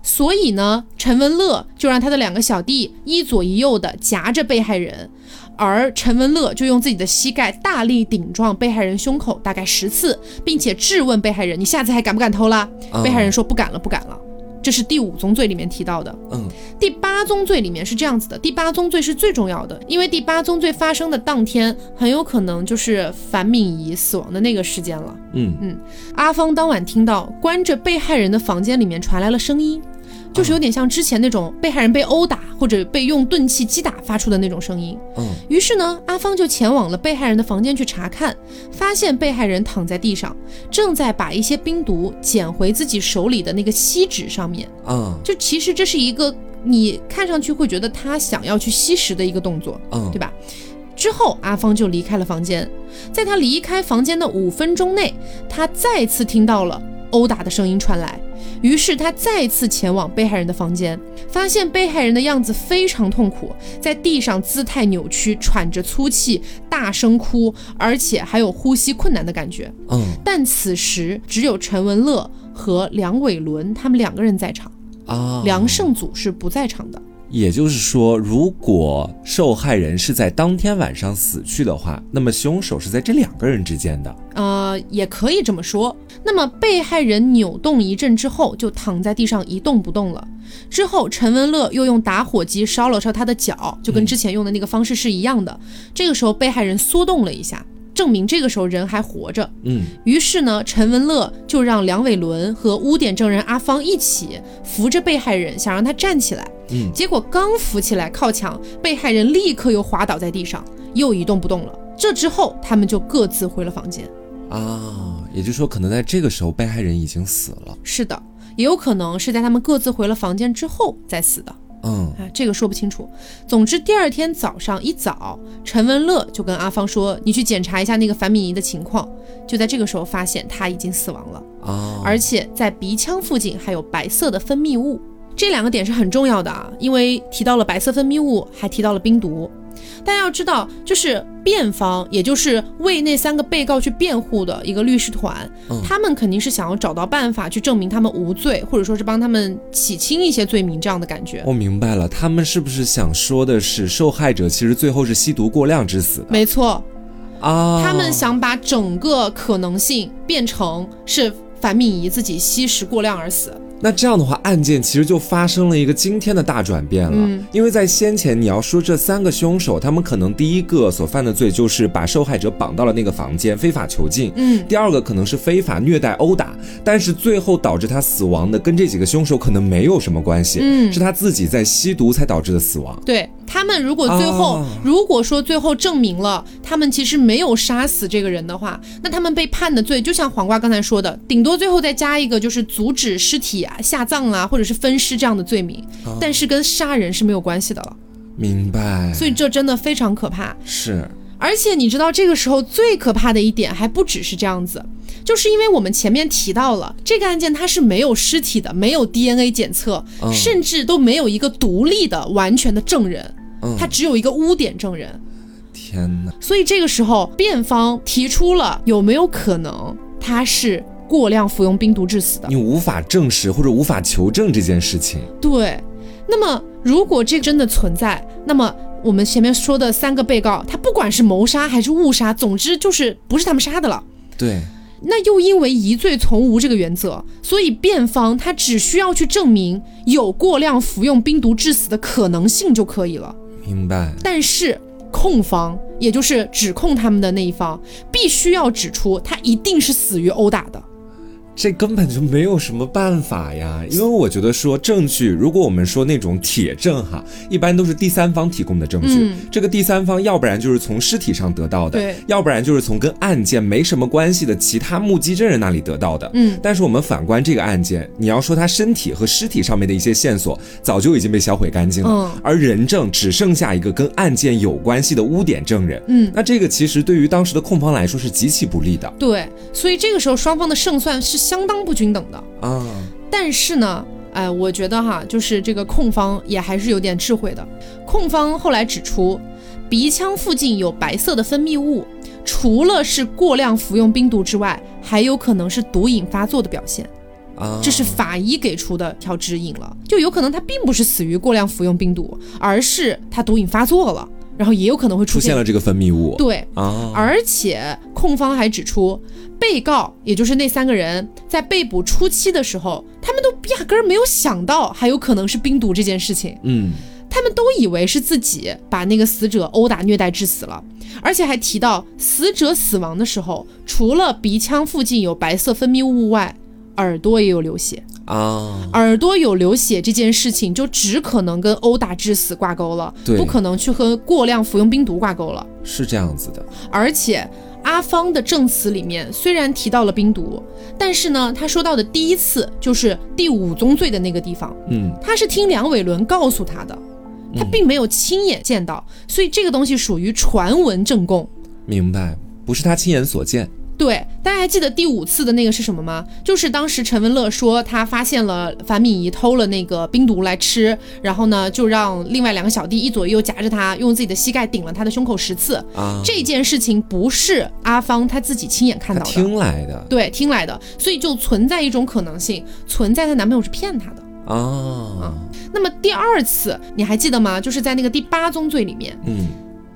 所以呢，陈文乐就让他的两个小弟一左一右的夹着被害人，而陈文乐就用自己的膝盖大力顶撞被害人胸口大概十次，并且质问被害人：“你下次还敢不敢偷啦？”被害人说：“不敢了，不敢了。”这是第五宗罪里面提到的。嗯，第八宗罪里面是这样子的：第八宗罪是最重要的，因为第八宗罪发生的当天，很有可能就是樊敏仪死亡的那个时间了。嗯嗯，阿芳当晚听到关着被害人的房间里面传来了声音。就是有点像之前那种被害人被殴打或者被用钝器击打发出的那种声音。嗯，于是呢，阿芳就前往了被害人的房间去查看，发现被害人躺在地上，正在把一些冰毒捡回自己手里的那个锡纸上面。嗯，就其实这是一个你看上去会觉得他想要去吸食的一个动作。嗯，对吧？之后阿芳就离开了房间，在他离开房间的五分钟内，他再次听到了殴打的声音传来。于是他再次前往被害人的房间，发现被害人的样子非常痛苦，在地上姿态扭曲，喘着粗气，大声哭，而且还有呼吸困难的感觉。嗯，但此时只有陈文乐和梁伟伦他们两个人在场，啊，梁胜祖是不在场的。也就是说，如果受害人是在当天晚上死去的话，那么凶手是在这两个人之间的。呃，也可以这么说。那么被害人扭动一阵之后，就躺在地上一动不动了。之后，陈文乐又用打火机烧了烧他的脚，就跟之前用的那个方式是一样的。这个时候，被害人缩动了一下。证明这个时候人还活着。嗯，于是呢，陈文乐就让梁伟伦和污点证人阿芳一起扶着被害人，想让他站起来。嗯，结果刚扶起来靠墙，被害人立刻又滑倒在地上，又一动不动了。这之后，他们就各自回了房间。啊，也就是说，可能在这个时候，被害人已经死了。是的，也有可能是在他们各自回了房间之后再死的。嗯啊，这个说不清楚。总之，第二天早上一早，陈文乐就跟阿芳说：“你去检查一下那个樊敏仪的情况。”就在这个时候，发现她已经死亡了啊！而且在鼻腔附近还有白色的分泌物，这两个点是很重要的啊，因为提到了白色分泌物，还提到了冰毒。大家要知道，就是辩方，也就是为那三个被告去辩护的一个律师团，他们肯定是想要找到办法去证明他们无罪，或者说是帮他们洗清一些罪名这样的感觉。我明白了，他们是不是想说的是，受害者其实最后是吸毒过量致死的？没错，啊，他们想把整个可能性变成是樊敏仪自己吸食过量而死。那这样的话，案件其实就发生了一个惊天的大转变了。因为在先前你要说这三个凶手，他们可能第一个所犯的罪就是把受害者绑到了那个房间非法囚禁，嗯，第二个可能是非法虐待殴打，但是最后导致他死亡的跟这几个凶手可能没有什么关系，嗯，是他自己在吸毒才导致的死亡。对。他们如果最后如果说最后证明了他们其实没有杀死这个人的话，那他们被判的罪就像黄瓜刚才说的，顶多最后再加一个就是阻止尸体啊下葬啊，或者是分尸这样的罪名，但是跟杀人是没有关系的了。明白。所以这真的非常可怕。是。而且你知道这个时候最可怕的一点还不只是这样子。就是因为我们前面提到了这个案件，它是没有尸体的，没有 DNA 检测，甚至都没有一个独立的、完全的证人，他只有一个污点证人。天哪！所以这个时候，辩方提出了有没有可能他是过量服用冰毒致死的？你无法证实或者无法求证这件事情。对。那么如果这真的存在，那么我们前面说的三个被告，他不管是谋杀还是误杀，总之就是不是他们杀的了。对。那又因为疑罪从无这个原则，所以辩方他只需要去证明有过量服用冰毒致死的可能性就可以了。明白。但是控方，也就是指控他们的那一方，必须要指出他一定是死于殴打的。这根本就没有什么办法呀，因为我觉得说证据，如果我们说那种铁证哈，一般都是第三方提供的证据。这个第三方要不然就是从尸体上得到的，要不然就是从跟案件没什么关系的其他目击证人那里得到的。嗯，但是我们反观这个案件，你要说他身体和尸体上面的一些线索早就已经被销毁干净了，而人证只剩下一个跟案件有关系的污点证人。嗯，那这个其实对于当时的控方来说是极其不利的。对，所以这个时候双方的胜算是。相当不均等的啊，但是呢，哎，我觉得哈，就是这个控方也还是有点智慧的。控方后来指出，鼻腔附近有白色的分泌物，除了是过量服用冰毒之外，还有可能是毒瘾发作的表现。啊，这是法医给出的条指引了，就有可能他并不是死于过量服用冰毒，而是他毒瘾发作了，然后也有可能会出现了这个分泌物。对啊，而且控方还指出，被告也就是那三个人在被捕初期的时候，他们都压根儿没有想到还有可能是冰毒这件事情。嗯，他们都以为是自己把那个死者殴打虐待致死了，而且还提到死者死亡的时候，除了鼻腔附近有白色分泌物外。耳朵也有流血啊，耳朵有流血这件事情就只可能跟殴打致死挂钩了，不可能去和过量服用冰毒挂钩了。是这样子的，而且阿芳的证词里面虽然提到了冰毒，但是呢，他说到的第一次就是第五宗罪的那个地方，嗯，他是听梁伟伦告诉他的，他并没有亲眼见到，所以这个东西属于传闻证供。明白，不是他亲眼所见。对，大家还记得第五次的那个是什么吗？就是当时陈文乐说他发现了樊敏仪偷了那个冰毒来吃，然后呢就让另外两个小弟一左一右夹着他，用自己的膝盖顶了他的胸口十次。啊，这件事情不是阿芳他自己亲眼看到的，听来的。对，听来的，所以就存在一种可能性，存在她男朋友是骗她的。啊，那么第二次你还记得吗？就是在那个第八宗罪里面，嗯。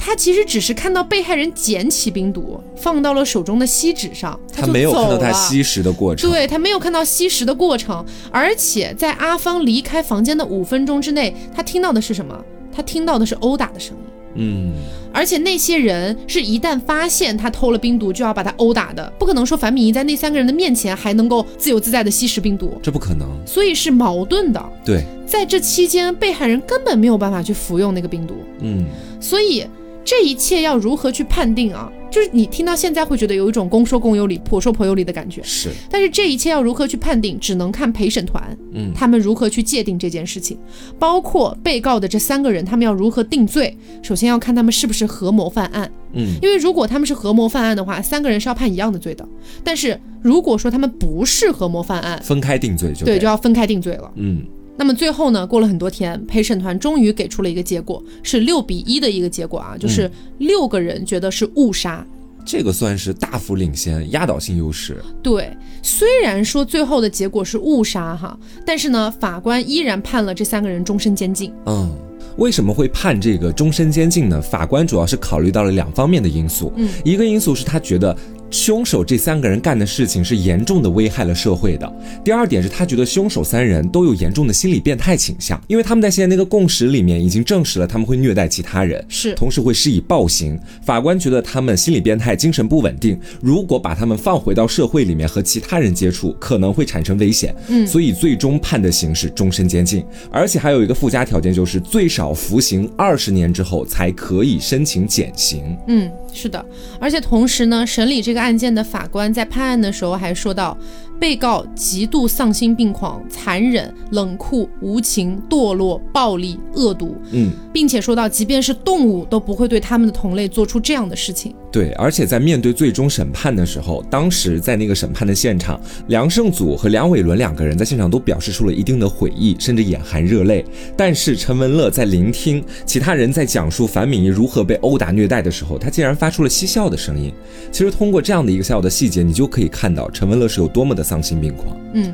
他其实只是看到被害人捡起冰毒放到了手中的锡纸上，他没有看到他吸食的过程。对他没有看到吸食的过程，而且在阿芳离开房间的五分钟之内，他听到的是什么？他听到的是殴打的声音。嗯，而且那些人是一旦发现他偷了冰毒，就要把他殴打的，不可能说樊敏仪在那三个人的面前还能够自由自在的吸食冰毒，这不可能。所以是矛盾的。对，在这期间，被害人根本没有办法去服用那个冰毒。嗯，所以。这一切要如何去判定啊？就是你听到现在会觉得有一种公说公有理，婆说婆有理的感觉。是，但是这一切要如何去判定，只能看陪审团，嗯，他们如何去界定这件事情，包括被告的这三个人，他们要如何定罪。首先要看他们是不是合谋犯案，嗯，因为如果他们是合谋犯案的话，三个人是要判一样的罪的。但是如果说他们不是合谋犯案，分开定罪就对，就要分开定罪了，嗯。那么最后呢？过了很多天，陪审团终于给出了一个结果，是六比一的一个结果啊，就是六个人觉得是误杀，这个算是大幅领先，压倒性优势。对，虽然说最后的结果是误杀哈，但是呢，法官依然判了这三个人终身监禁。嗯，为什么会判这个终身监禁呢？法官主要是考虑到了两方面的因素，嗯，一个因素是他觉得。凶手这三个人干的事情是严重的危害了社会的。第二点是他觉得凶手三人都有严重的心理变态倾向，因为他们在现在那个共识里面已经证实了他们会虐待其他人，是同时会施以暴行。法官觉得他们心理变态、精神不稳定，如果把他们放回到社会里面和其他人接触，可能会产生危险。嗯，所以最终判的刑是终身监禁，而且还有一个附加条件，就是最少服刑二十年之后才可以申请减刑。嗯。是的，而且同时呢，审理这个案件的法官在判案的时候还说到。被告极度丧心病狂、残忍、冷酷、无情、堕落、暴力、恶毒，嗯，并且说到，即便是动物都不会对他们的同类做出这样的事情。对，而且在面对最终审判的时候，当时在那个审判的现场，梁胜祖和梁伟伦两个人在现场都表示出了一定的悔意，甚至眼含热泪。但是陈文乐在聆听其他人在讲述樊敏仪如何被殴打虐待的时候，他竟然发出了嬉笑的声音。其实通过这样的一个小小的细节，你就可以看到陈文乐是有多么的。丧心病狂。嗯，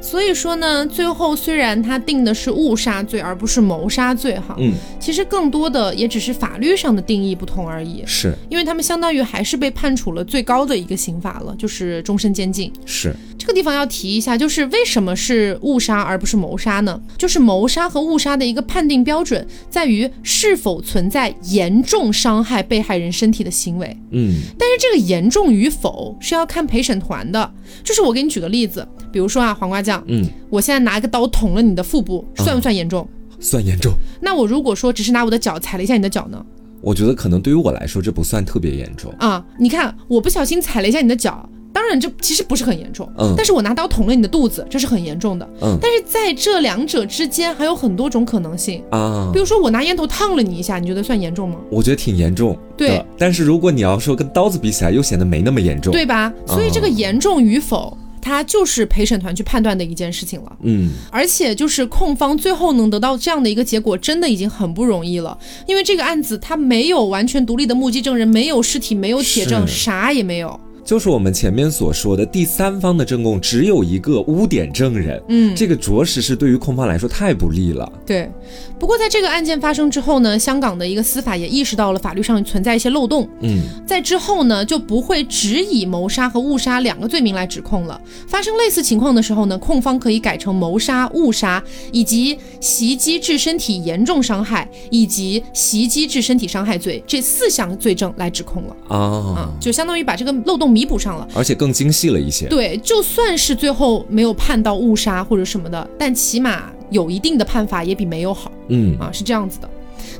所以说呢，最后虽然他定的是误杀罪，而不是谋杀罪，哈，嗯，其实更多的也只是法律上的定义不同而已。是，因为他们相当于还是被判处了最高的一个刑罚了，就是终身监禁。是。这个地方要提一下，就是为什么是误杀而不是谋杀呢？就是谋杀和误杀的一个判定标准在于是否存在严重伤害被害人身体的行为。嗯，但是这个严重与否是要看陪审团的。就是我给你举个例子，比如说啊，黄瓜酱，嗯，我现在拿一个刀捅了你的腹部，算不算严重？算严重。那我如果说只是拿我的脚踩了一下你的脚呢？我觉得可能对于我来说这不算特别严重啊。你看，我不小心踩了一下你的脚。当然，这其实不是很严重，嗯，但是我拿刀捅了你的肚子，这是很严重的，嗯，但是在这两者之间还有很多种可能性啊，比如说我拿烟头烫了你一下，你觉得算严重吗？我觉得挺严重，对，但是如果你要说跟刀子比起来，又显得没那么严重，对吧？所以这个严重与否。它就是陪审团去判断的一件事情了。嗯，而且就是控方最后能得到这样的一个结果，真的已经很不容易了。因为这个案子它没有完全独立的目击证人，没有尸体，没有铁证，啥也没有。就是我们前面所说的第三方的证供只有一个污点证人，嗯，这个着实是对于控方来说太不利了。对，不过在这个案件发生之后呢，香港的一个司法也意识到了法律上存在一些漏洞，嗯，在之后呢就不会只以谋杀和误杀两个罪名来指控了。发生类似情况的时候呢，控方可以改成谋杀、误杀以及袭击致身体严重伤害以及袭击致身体伤害罪这四项罪证来指控了。啊，就相当于把这个漏洞弥。弥补上了，而且更精细了一些。对，就算是最后没有判到误杀或者什么的，但起码有一定的判罚也比没有好。嗯啊，是这样子的。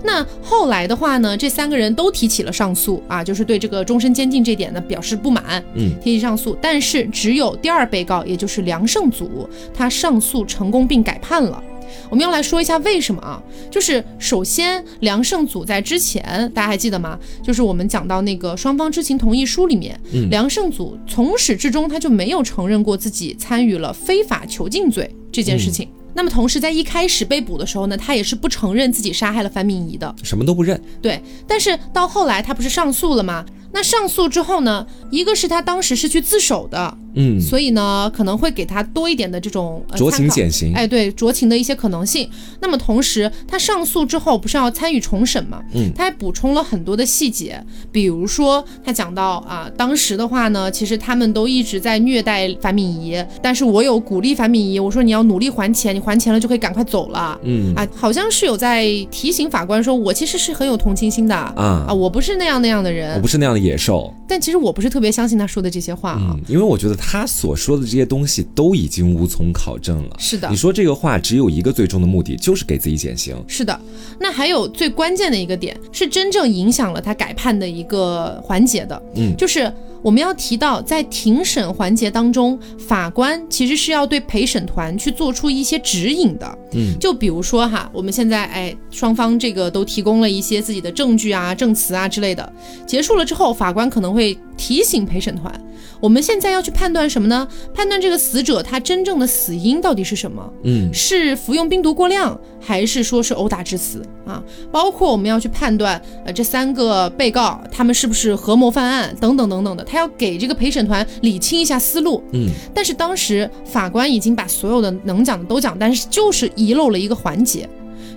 那后来的话呢，这三个人都提起了上诉啊，就是对这个终身监禁这点呢表示不满。嗯，提起上诉，但是只有第二被告，也就是梁胜祖，他上诉成功并改判了。我们要来说一下为什么啊？就是首先，梁胜祖在之前，大家还记得吗？就是我们讲到那个双方知情同意书里面，梁胜祖从始至终他就没有承认过自己参与了非法囚禁罪这件事情。那么同时，在一开始被捕的时候呢，他也是不承认自己杀害了樊敏仪的，什么都不认。对，但是到后来他不是上诉了吗？那上诉之后呢？一个是他当时是去自首的，嗯，所以呢可能会给他多一点的这种酌情减刑，哎，对，酌情的一些可能性。那么同时，他上诉之后不是要参与重审吗？嗯，他还补充了很多的细节，比如说他讲到啊，当时的话呢，其实他们都一直在虐待樊敏仪，但是我有鼓励樊敏仪，我说你要努力还钱，你还钱了就可以赶快走了，嗯。啊，好像是有在提醒法官说，我其实是很有同情心的。啊。啊，我不是那样那样的人，我不是那样的。野兽，但其实我不是特别相信他说的这些话。啊，因为我觉得他所说的这些东西都已经无从考证了。是的，你说这个话只有一个最终的目的，就是给自己减刑。是的，那还有最关键的一个点，是真正影响了他改判的一个环节的，嗯，就是。我们要提到，在庭审环节当中，法官其实是要对陪审团去做出一些指引的。嗯，就比如说哈，我们现在哎，双方这个都提供了一些自己的证据啊、证词啊之类的。结束了之后，法官可能会提醒陪审团。我们现在要去判断什么呢？判断这个死者他真正的死因到底是什么？嗯，是服用冰毒过量，还是说是殴打致死啊？包括我们要去判断，呃，这三个被告他们是不是合谋犯案等等等等的，他要给这个陪审团理清一下思路。嗯，但是当时法官已经把所有的能讲的都讲，但是就是遗漏了一个环节，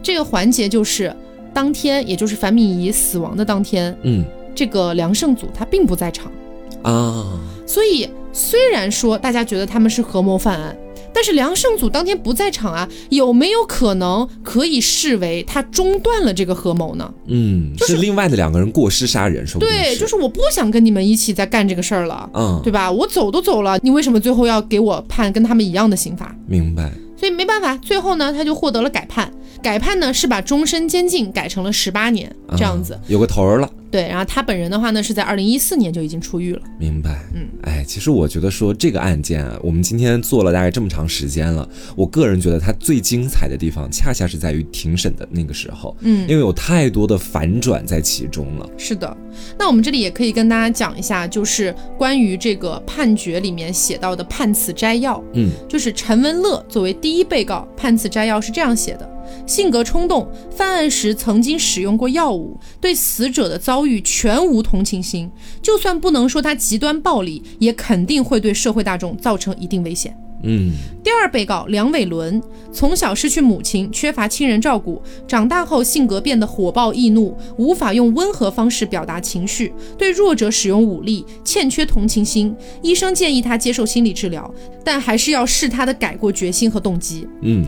这个环节就是当天，也就是樊敏仪死亡的当天，嗯，这个梁胜祖他并不在场啊。所以，虽然说大家觉得他们是合谋犯案，但是梁胜祖当天不在场啊，有没有可能可以视为他中断了这个合谋呢？嗯，是另外的两个人过失杀人，说对，就是我不想跟你们一起再干这个事儿了，嗯，对吧？我走都走了，你为什么最后要给我判跟他们一样的刑罚？明白。所以没办法，最后呢，他就获得了改判。改判呢是把终身监禁改成了十八年，这样子有个头儿了。对，然后他本人的话呢，是在二零一四年就已经出狱了。明白，嗯，哎，其实我觉得说这个案件啊，我们今天做了大概这么长时间了，我个人觉得它最精彩的地方，恰恰是在于庭审的那个时候，嗯，因为有太多的反转在其中了。是的，那我们这里也可以跟大家讲一下，就是关于这个判决里面写到的判词摘要，嗯，就是陈文乐作为第一被告，判词摘要是这样写的。性格冲动，犯案时曾经使用过药物，对死者的遭遇全无同情心。就算不能说他极端暴力，也肯定会对社会大众造成一定危险。嗯，第二被告梁伟伦从小失去母亲，缺乏亲人照顾，长大后性格变得火爆易怒，无法用温和方式表达情绪，对弱者使用武力，欠缺同情心。医生建议他接受心理治疗，但还是要试他的改过决心和动机。嗯。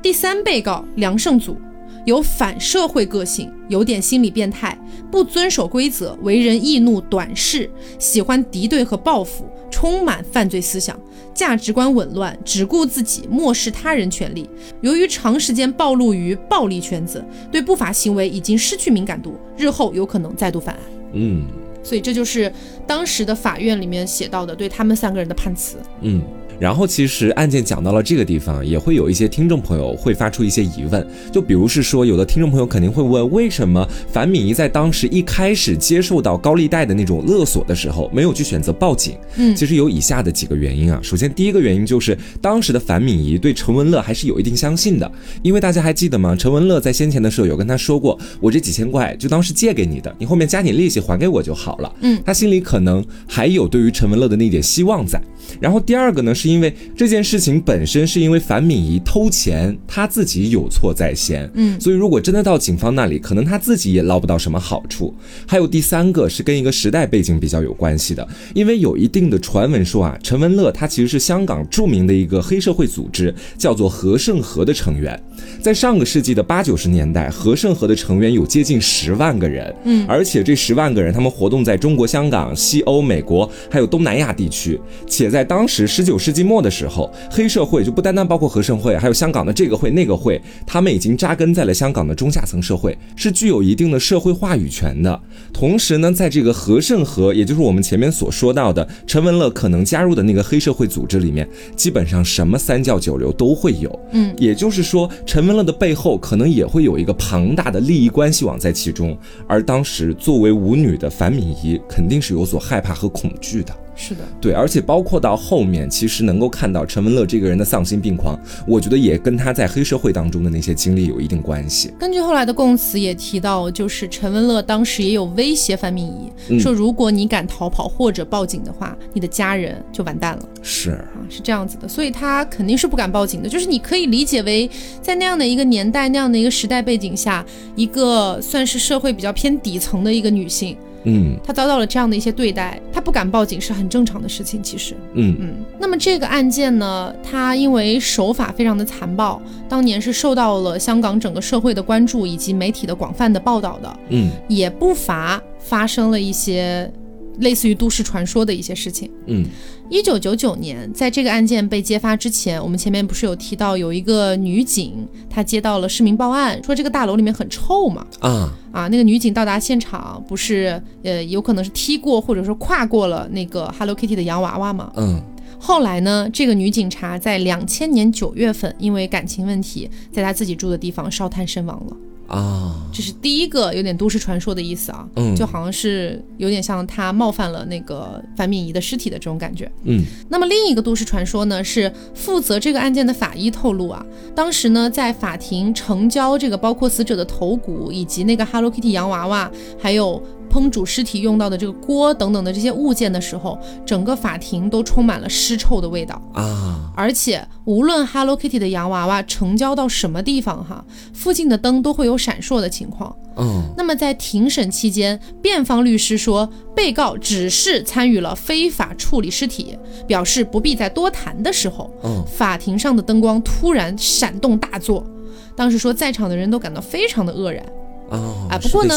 第三被告梁胜祖有反社会个性，有点心理变态，不遵守规则，为人易怒、短视，喜欢敌对和报复，充满犯罪思想，价值观紊乱，只顾自己，漠视他人权利。由于长时间暴露于暴力圈子，对不法行为已经失去敏感度，日后有可能再度犯案。嗯，所以这就是当时的法院里面写到的对他们三个人的判词。嗯。然后其实案件讲到了这个地方，也会有一些听众朋友会发出一些疑问，就比如是说，有的听众朋友肯定会问，为什么樊敏仪在当时一开始接受到高利贷的那种勒索的时候，没有去选择报警？嗯，其实有以下的几个原因啊。首先，第一个原因就是当时的樊敏仪对陈文乐还是有一定相信的，因为大家还记得吗？陈文乐在先前的时候有跟他说过，我这几千块就当是借给你的，你后面加点利息还给我就好了。嗯，他心里可能还有对于陈文乐的那点希望在。然后第二个呢，是因为这件事情本身是因为樊敏仪偷钱，她自己有错在先，嗯，所以如果真的到警方那里，可能她自己也捞不到什么好处。还有第三个是跟一个时代背景比较有关系的，因为有一定的传闻说啊，陈文乐他其实是香港著名的一个黑社会组织，叫做和盛和的成员，在上个世纪的八九十年代，和盛和的成员有接近十万个人，嗯，而且这十万个人他们活动在中国香港、西欧、美国还有东南亚地区，且在在当时十九世纪末的时候，黑社会就不单单包括和盛会，还有香港的这个会那个会，他们已经扎根在了香港的中下层社会，是具有一定的社会话语权的。同时呢，在这个和盛和，也就是我们前面所说到的陈文乐可能加入的那个黑社会组织里面，基本上什么三教九流都会有。嗯，也就是说，陈文乐的背后可能也会有一个庞大的利益关系网在其中。而当时作为舞女的樊敏仪，肯定是有所害怕和恐惧的。是的，对，而且包括到后面，其实能够看到陈文乐这个人的丧心病狂，我觉得也跟他在黑社会当中的那些经历有一定关系。根据后来的供词也提到，就是陈文乐当时也有威胁范敏仪，说如果你敢逃跑或者报警的话，你的家人就完蛋了。是啊，是这样子的，所以他肯定是不敢报警的。就是你可以理解为，在那样的一个年代、那样的一个时代背景下，一个算是社会比较偏底层的一个女性。嗯，他遭到了这样的一些对待，他不敢报警是很正常的事情。其实，嗯嗯。那么这个案件呢，他因为手法非常的残暴，当年是受到了香港整个社会的关注以及媒体的广泛的报道的。嗯，也不乏发生了一些类似于都市传说的一些事情。嗯。一九九九年，在这个案件被揭发之前，我们前面不是有提到有一个女警，她接到了市民报案，说这个大楼里面很臭嘛。啊啊，那个女警到达现场，不是呃有可能是踢过或者说跨过了那个 Hello Kitty 的洋娃娃嘛？嗯。后来呢，这个女警察在两千年九月份，因为感情问题，在她自己住的地方烧炭身亡了。啊，这是第一个有点都市传说的意思啊，嗯，就好像是有点像他冒犯了那个樊敏仪的尸体的这种感觉，嗯。那么另一个都市传说呢，是负责这个案件的法医透露啊，当时呢在法庭成交这个包括死者的头骨以及那个 Hello Kitty 洋娃娃，还有。烹煮尸体用到的这个锅等等的这些物件的时候，整个法庭都充满了尸臭的味道啊！而且无论 Hello Kitty 的洋娃娃成交到什么地方，哈，附近的灯都会有闪烁的情况。嗯，那么在庭审期间，辩方律师说，被告只是参与了非法处理尸体，表示不必再多谈的时候，嗯，法庭上的灯光突然闪动大作，当时说在场的人都感到非常的愕然。哦啊，不过呢，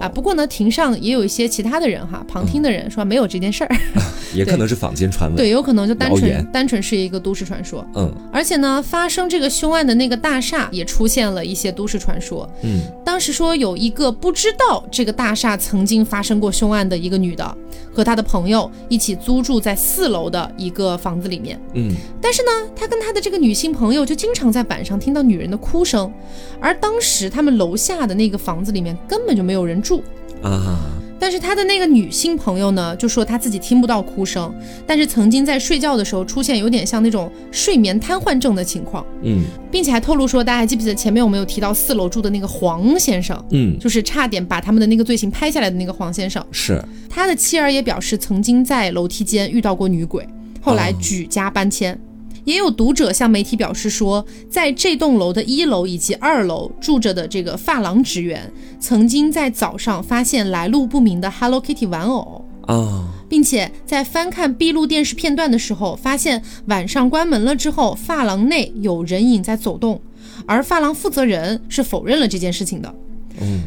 啊，不过呢，庭上也有一些其他的人哈，旁听的人说没有这件事儿，也可能是坊间传闻，对，有可能就单纯单纯是一个都市传说，嗯，而且呢，发生这个凶案的那个大厦也出现了一些都市传说，嗯，当时说有一个不知道这个大厦曾经发生过凶案的一个女的，和她的朋友一起租住在四楼的一个房子里面，嗯，但是呢，她跟她的这个女性朋友就经常在晚上听到女人的哭声，而当时他们楼下的那个房。房子里面根本就没有人住。啊，但是他的那个女性朋友呢，就说他自己听不到哭声，但是曾经在睡觉的时候出现有点像那种睡眠瘫痪症的情况，嗯，并且还透露说，大家还记不记得前面我们有提到四楼住的那个黄先生，嗯，就是差点把他们的那个罪行拍下来的那个黄先生，是。他的妻儿也表示曾经在楼梯间遇到过女鬼，后来举家搬迁。也有读者向媒体表示说，在这栋楼的一楼以及二楼住着的这个发廊职员，曾经在早上发现来路不明的 Hello Kitty 玩偶啊，并且在翻看闭路电视片段的时候，发现晚上关门了之后，发廊内有人影在走动，而发廊负责人是否认了这件事情的。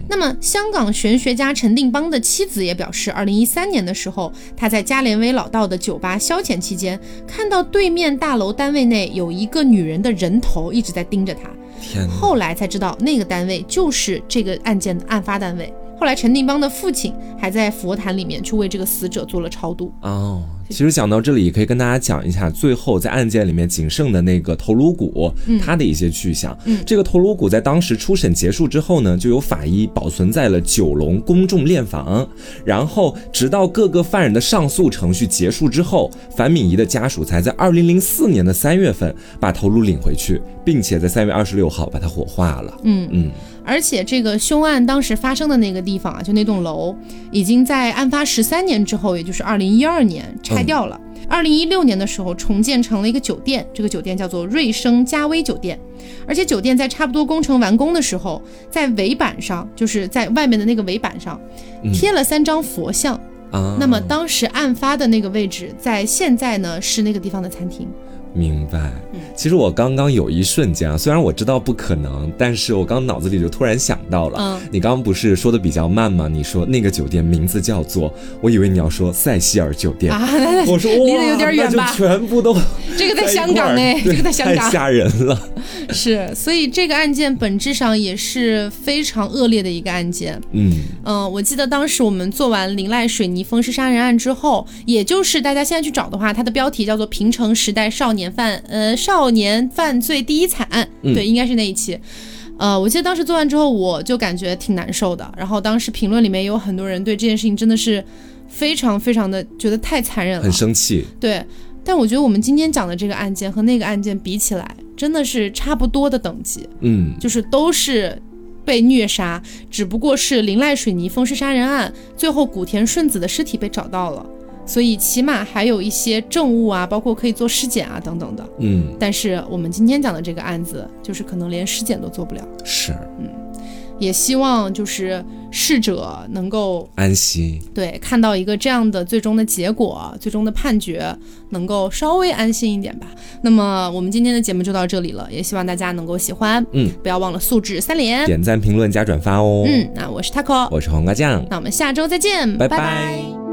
那么，香港玄学家陈定邦的妻子也表示，二零一三年的时候，他在加连威老道的酒吧消遣期间，看到对面大楼单位内有一个女人的人头一直在盯着他。天！后来才知道，那个单位就是这个案件的案发单位。后来，陈定邦的父亲还在佛坛里面去为这个死者做了超度。哦，其实讲到这里，可以跟大家讲一下，最后在案件里面仅剩的那个头颅骨，它的一些去向。嗯，这个头颅骨在当时初审结束之后呢，就由法医保存在了九龙公众殓房，然后直到各个犯人的上诉程序结束之后，樊敏仪的家属才在二零零四年的三月份把头颅领回去，并且在三月二十六号把它火化了。嗯嗯。而且这个凶案当时发生的那个地方啊，就那栋楼，已经在案发十三年之后，也就是二零一二年拆掉了。二零一六年的时候重建成了一个酒店，这个酒店叫做瑞声嘉威酒店。而且酒店在差不多工程完工的时候，在围板上，就是在外面的那个围板上，贴了三张佛像。啊，那么当时案发的那个位置，在现在呢是那个地方的餐厅。明白，其实我刚刚有一瞬间啊，虽然我知道不可能，但是我刚脑子里就突然想到了。嗯，你刚刚不是说的比较慢吗？你说那个酒店名字叫做，我以为你要说塞西尔酒店。啊，我说离得有点远吧？全部都这个在香港哎，这个在香港太吓人了。是，所以这个案件本质上也是非常恶劣的一个案件。嗯嗯，我记得当时我们做完林濑水泥封尸杀人案之后，也就是大家现在去找的话，它的标题叫做《平成时代少年》。犯呃少年犯罪第一惨案，对，应该是那一期。呃，我记得当时做完之后，我就感觉挺难受的。然后当时评论里面有很多人对这件事情真的是非常非常的觉得太残忍了，很生气。对，但我觉得我们今天讲的这个案件和那个案件比起来，真的是差不多的等级。嗯，就是都是被虐杀，只不过是林濑水泥风尸杀人案，最后古田顺子的尸体被找到了。所以起码还有一些证物啊，包括可以做尸检啊等等的。嗯，但是我们今天讲的这个案子，就是可能连尸检都做不了。是，嗯，也希望就是逝者能够安息。对，看到一个这样的最终的结果，最终的判决，能够稍微安心一点吧。那么我们今天的节目就到这里了，也希望大家能够喜欢。嗯，不要忘了素质三连，点赞、评论、加转发哦。嗯，那我是 taco，我是黄瓜酱，那我们下周再见，拜拜。